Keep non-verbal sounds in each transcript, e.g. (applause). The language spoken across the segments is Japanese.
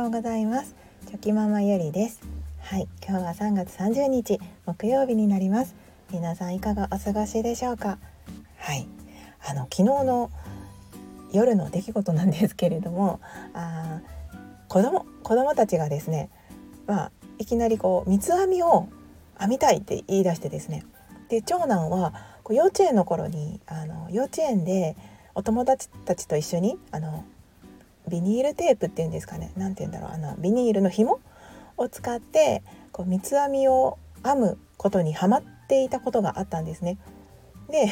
ようございます。チョキママゆりです。はい。今日は3月30日木曜日になります。皆さんいかがお過ごしでしょうか？はい。あの昨日の夜の出来事なんですけれどもあ子供子供たちがですねまあいきなりこう三つ編みを編みたいって言い出してですねで長男はこう幼稚園の頃にあの幼稚園でお友達たちと一緒にあのビニールテープっていうんですかね何て言うんだろうあのビニールの紐を使ってこう三つ編みを編むことにハマっていたことがあったんですね。で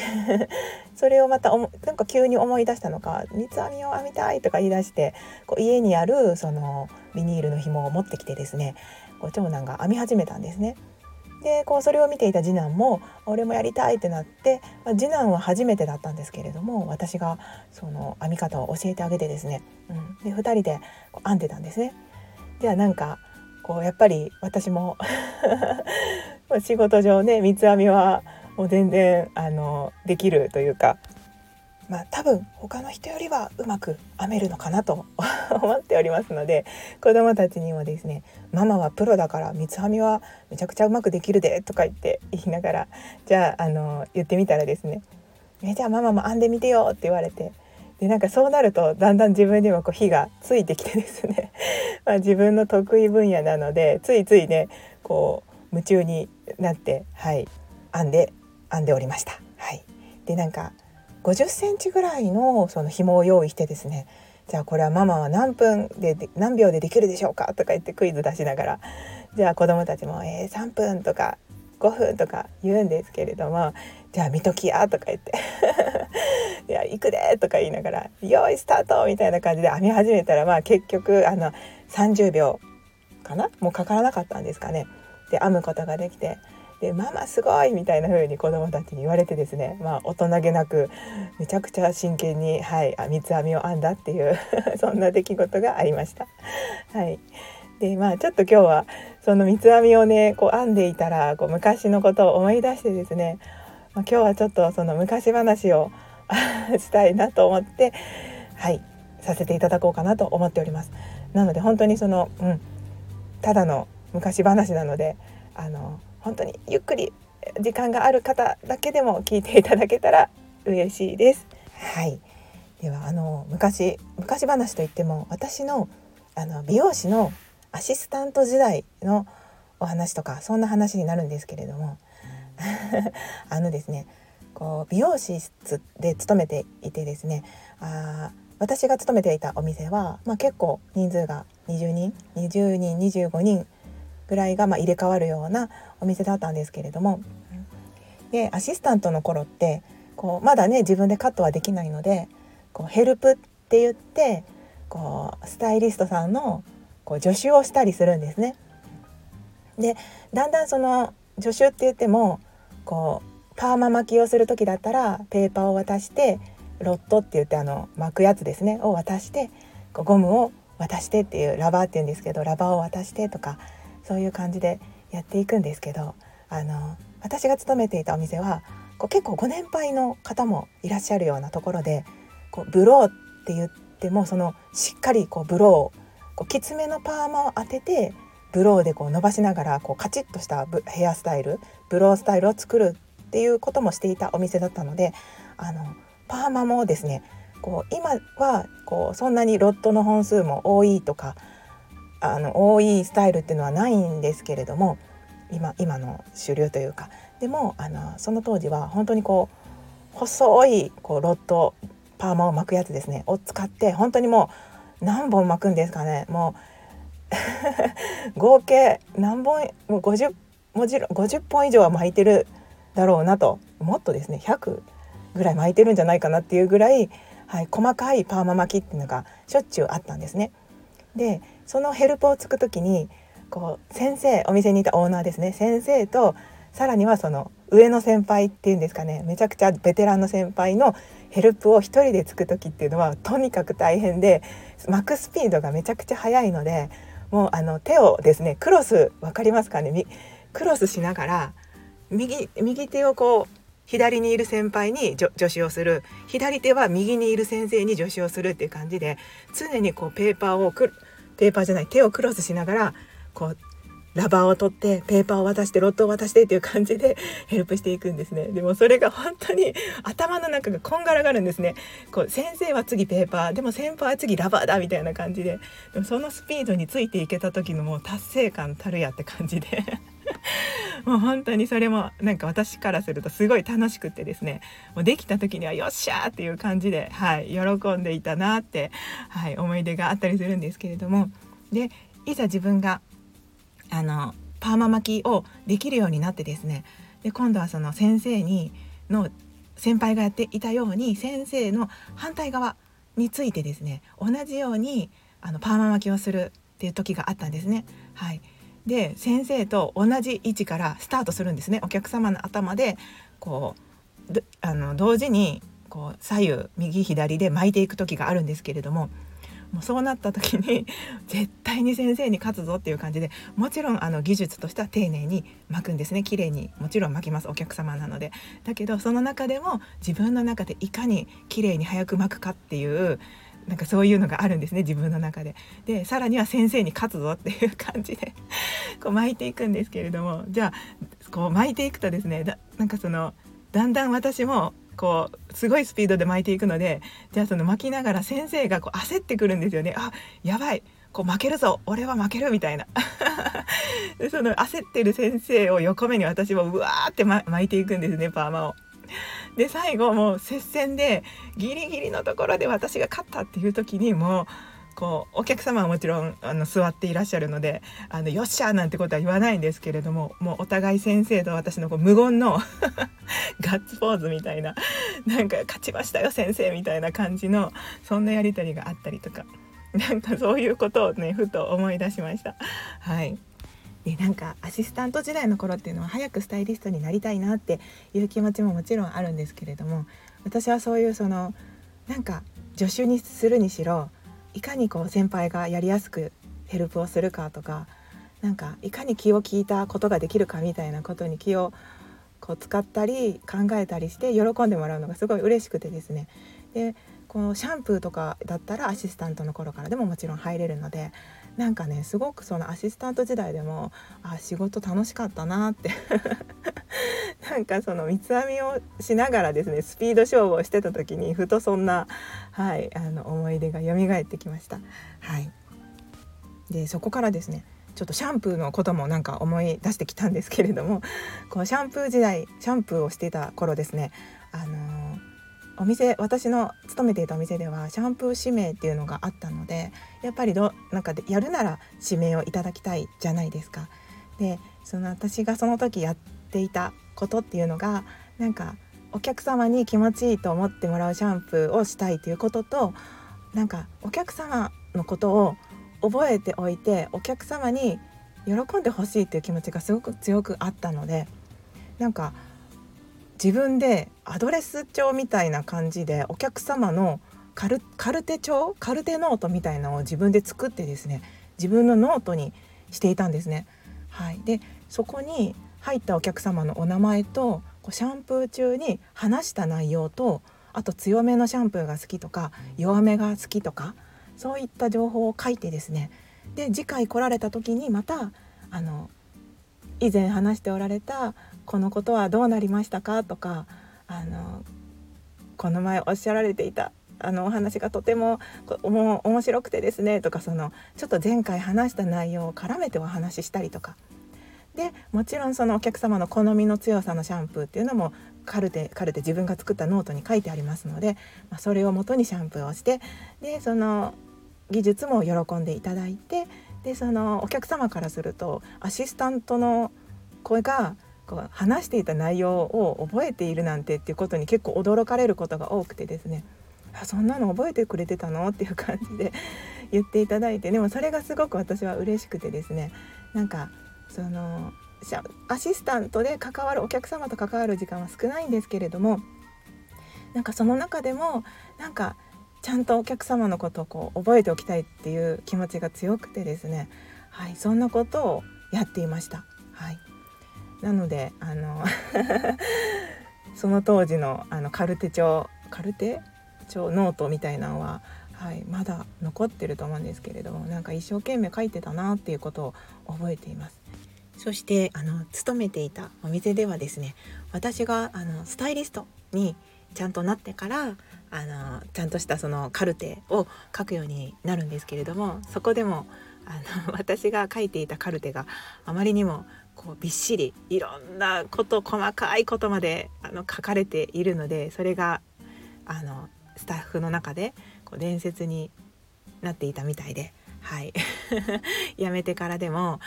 (laughs) それをまたなんか急に思い出したのか「三つ編みを編みたい」とか言い出してこう家にあるそのビニールの紐を持ってきてですねこう長男が編み始めたんですね。でこうそれを見ていた次男も「俺もやりたい」ってなって、まあ、次男は初めてだったんですけれども私がその編み方を教えてあげてですね、うん、で2人で編んでたんですね。じゃあなんかこうやっぱり私も (laughs) 仕事上ね三つ編みはもう全然あのできるというかまあ多分他の人よりはうまく編めるのかなと (laughs) 思っておりますので子どもたちにもですね「ママはプロだから三つ編みはめちゃくちゃうまくできるで」とか言って言いながらじゃああの言ってみたらですね「えじゃあママも編んでみてよ」って言われてでなんかそうなるとだんだん自分にもこう火がついてきてですね (laughs) まあ自分の得意分野なのでついついねこう夢中になってはい編んで編んでおりました。はい、でなんか50センチぐらいのその紐を用意してですねじゃあこれはママは何分で何秒でできるでしょうかとか言ってクイズ出しながらじゃあ子どもたちも「えー、3分」とか「5分」とか言うんですけれども「じゃあ見ときや」とか言って「(laughs) いや行くで」とか言いながら「用意スタート」みたいな感じで編み始めたらまあ結局あの30秒かな？もうかからなかったんですかね。で編むことができてでママすごいみたいな風に子どもたちに言われてですねまあ大人げなくめちゃくちゃ真剣にはい三つ編みを編んだっていう (laughs) そんな出来事がありました。はいでまあちょっと今日はその三つ編みをねこう編んでいたらこう昔のことを思い出してですね、まあ、今日はちょっとその昔話を (laughs) したいなと思ってはいさせていただこうかなと思っております。なので本当にその、うん、ただの昔話なのであの本当にゆっくり時間がある方だけでも聞いていただけたら嬉しいです。はい、ではあの昔昔話といっても私のあの美容師のアシスタント時代のお話とかそんな話になるんですけれども (laughs) あのですねこう美容室で勤めていてですねあ私が勤めていたお店は、まあ、結構人数が20人20人25人ぐらいがま入れ替わるようなお店だったんですけれどもでアシスタントの頃ってこうまだね自分でカットはできないのでこうヘルプって言ってこうスタイリストさんのこう助手をしたりするんですね。でだんだんその助手って言ってもこうパーマ巻きをする時だったらペーパーを渡してロットって言ってあの巻くやつですねを渡してゴムを渡してっていうラバーって言うんですけどラバーを渡してとかそういう感じでやっていくんですけどあの私が勤めていたお店はこう結構ご年配の方もいらっしゃるようなところでこうブローって言ってもそのしっかりこうブローこうきつめのパーマを当ててブローでこう伸ばしながらこうカチッとしたヘアスタイルブロースタイルを作るっていうこともしていたお店だったのであのパーマもですねこう今はこうそんなにロットの本数も多いとかあの多いスタイルっていうのはないんですけれども今今の主流というか。でもあのその当時は本当にこう細いこうロットパーマを巻くやつですね。を使って本当にもう何本巻くんですかね。もう (laughs) 合計何本もう50もちろん50本以上は巻いてるだろうなと。もっとですね100ぐらい巻いてるんじゃないかなっていうぐらい、はい、細かいパーマ巻きっていうのがしょっちゅうあったんですね。でそのヘルプをつく時にこう先生お店にいたオーナーですね。先生とさらにはその上の先輩っていうんですかね。めちゃくちゃベテランの先輩のヘルプを一人でつく時っていうのはとにかく大変で巻くスピードがめちゃくちゃ速いのでもうあの手をですねクロス分かりますかね？クロスしながら右右手をこう左にいる先輩に助手をする。左手は右にいる先生に助手をするっていう感じで常にこうペーパーをくるペーパーじゃない手をクロスしながらこうラバーを取ってペーパーを渡してロットを渡してっていう感じで (laughs) ヘルプしていくんですね。でもそれが本当に頭の中がこんがらがるんですね。こう先生は次ペーパーでも先輩は次ラバーだみたいな感じで。でもそのスピードについていけた時のもう達成感たるやって感じで。(laughs) もう本当にそれもなんか私からするとすごい楽しくってですね。もうできた時にはよっしゃーっていう感じで、はい、喜んでいたなって、はい、思い出があったりするんですけれども。でいざ自分があのパーマ巻きをできるようになってですね。で今度はその先生にの先輩がやっていたように先生の反対側についてですね同じようにあのパーマ巻きをするっていう時があったんですね。はい、で先生と同じ位置からスタートするんですね。お客様の頭でこうあの同時にこう左右右左で巻いていく時があるんですけれどももうそうなった時に (laughs) 絶対に先生に勝つぞっていう感じでもちろんあの技術としては丁寧に巻くんですね。綺麗にもちろん巻きます。お客様なので。だけどその中でも自分の中でいかに綺麗に早く巻くかっていうなんかそういうのがあるんですね自分の中で。でさらには先生に勝つぞっていう感じで (laughs) こう巻いていくんですけれどもじゃあこう巻いていくとですねだなんかそのだんだん私もこうすごいスピードで巻いていくのでじゃあその巻きながら先生がこう焦ってくるんですよねあやばいこう負けるぞ俺は負けるみたいな (laughs) その焦ってる先生を横目に私もうわーって、ま、巻いていくんですねパーマを。で最後もう接戦でギリギリのところで私が勝ったっていう時にもうこうお客様はもちろんあの座っていらっしゃるので「あのよっしゃ!」なんてことは言わないんですけれどももうお互い先生と私のこう無言の (laughs) ガッツポーズみたいななんか「勝ちましたよ先生」みたいな感じのそんなやり取りがあったりとかなんかそういうことをねふと思い出しました。はいでなんかアシスタント時代の頃っていうのは早くスタイリストになりたいなっていう気持ちももちろんあるんですけれども私はそういうそのなんか助手にするにしろいかにこう先輩がやりやすくヘルプをするかとかなんかいかに気を利いたことができるかみたいなことに気をこう使ったり考えたりして喜んでもらうのがすごい嬉しくてですね。でこのシャンプーとかだったらアシスタントの頃からでももちろん入れるのでなんかねすごくそのアシスタント時代でもあ仕事楽しかったなって (laughs) なんかその三つ編みをしながらですねスピード勝負をしてた時にふとそんな、はい、あの思い出が蘇ってきました。はい、でそこからですねちょっとシャンプーのこともなんか思い出してきたんですけれどもこうシャンプー時代シャンプーをしてた頃ですねあのお店私の勤めていたお店ではシャンプー指名っていうのがあったのでやっぱりどなんかやるなら指名をいただきたいじゃないですか。でその私がその時やっていたことっていうのがなんかお客様に気持ちいいと思ってもらうシャンプーをしたいということとなんかお客様のことを覚えておいてお客様に喜んでほしいという気持ちがすごく強くあったのでなんか自分でアドレス帳みたいな感じでお客様のカルカルテ帳カルテノートみたいなのを自分で作ってですね自分のノートにしていたんですね。はい、でそこに入ったお客様のお名前とこうシャンプー中に話した内容とあと強めのシャンプーが好きとか弱めが好きとかそういった情報を書いてですねで次回来られた時にまたあの以前話しておられたこのことはどうなりましたか?」とかあの「この前おっしゃられていたあのお話がとても面白くてですね」とかそのちょっと前回話した内容を絡めてお話ししたりとか。でもちろんそのお客様の好みの強さのシャンプーっていうのもカルテカルテ自分が作ったノートに書いてありますので、まあ、それをもとにシャンプーをしてでその技術も喜んでいただいてでそのお客様からするとアシスタントの声がこう話していた内容を覚えているなんてっていうことに結構驚かれることが多くてですね。あそんなの覚えてくれてたのっていう感じで (laughs) 言っていただいてでもそれがすごく私は嬉しくてですね。なんかそのアシスタントで関わるお客様と関わる時間は少ないんですけれどもなんかその中でもなんかちゃんとお客様のことをこう覚えておきたいっていう気持ちが強くてですねはいそんなことをやっていました。はいなのであの (laughs) その当時のあのカルテ帳カルテ帳ノートみたいなのははい、まだ残ってると思うんですけれどもなんか一生懸命書いてたなっていうことを覚えています。そしてあの勤めていたお店ではですね私があのスタイリストにちゃんとなってからあのちゃんとしたそのカルテを書くようになるんですけれどもそこでもあの (laughs) 私が書いていたカルテがあまりにもこうびっしりいろんなこと細かいことまであの書かれているのでそれがあのスタッフの中でこう伝説になっていたみたいで。はい (laughs) 辞めてからでも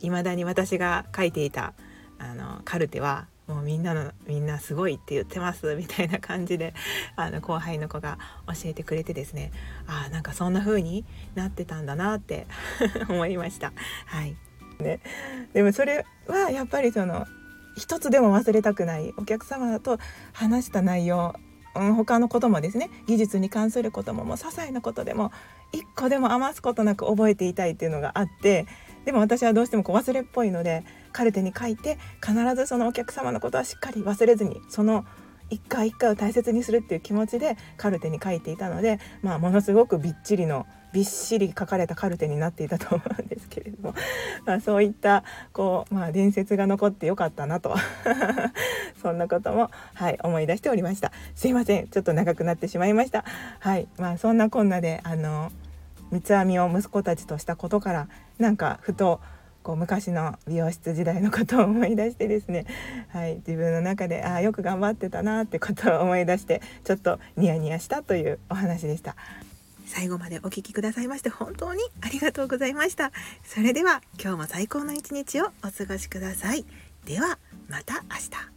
いまだに私が書いていたあのカルテはもうみんなのみんなすごいって言ってますみたいな感じで (laughs) あの後輩の子が教えてくれてですねあなんかそんな風になってたんだなって (laughs) 思いました。はいね、でもそれはやっぱりその一つでも忘れたくないお客様と話した内容、うん、他のこともですね技術に関することももう些細なことでも一個でも余すことなく覚えていたいっていうのがあってでも私はどうしてもこう忘れっぽいのでカルテに書いて必ずそのお客様のことはしっかり忘れずにその一回一回を大切にするっていう気持ちでカルテに書いていたので、まあ、ものすごくびっちりのびっしり書かれたカルテになっていたと思うんですけれども、(laughs) まあ、そういったこう、まあ、伝説が残ってよかったなと (laughs) そんなことも、はい、思い出しておりました。すいませんちょっと長くなってしまいました。はいまあそんなこんなであの三つ編みを息子たちとしたことからなんかふとこう昔の美容室時代のことを思い出してですね、はい、自分の中でああよく頑張ってたなってことを思い出してちょっとニヤニヤしたというお話でした。最後までお聴きくださいまして本当にありがとうございました。それでは今日も最高の一日をお過ごしください。ではまた明日。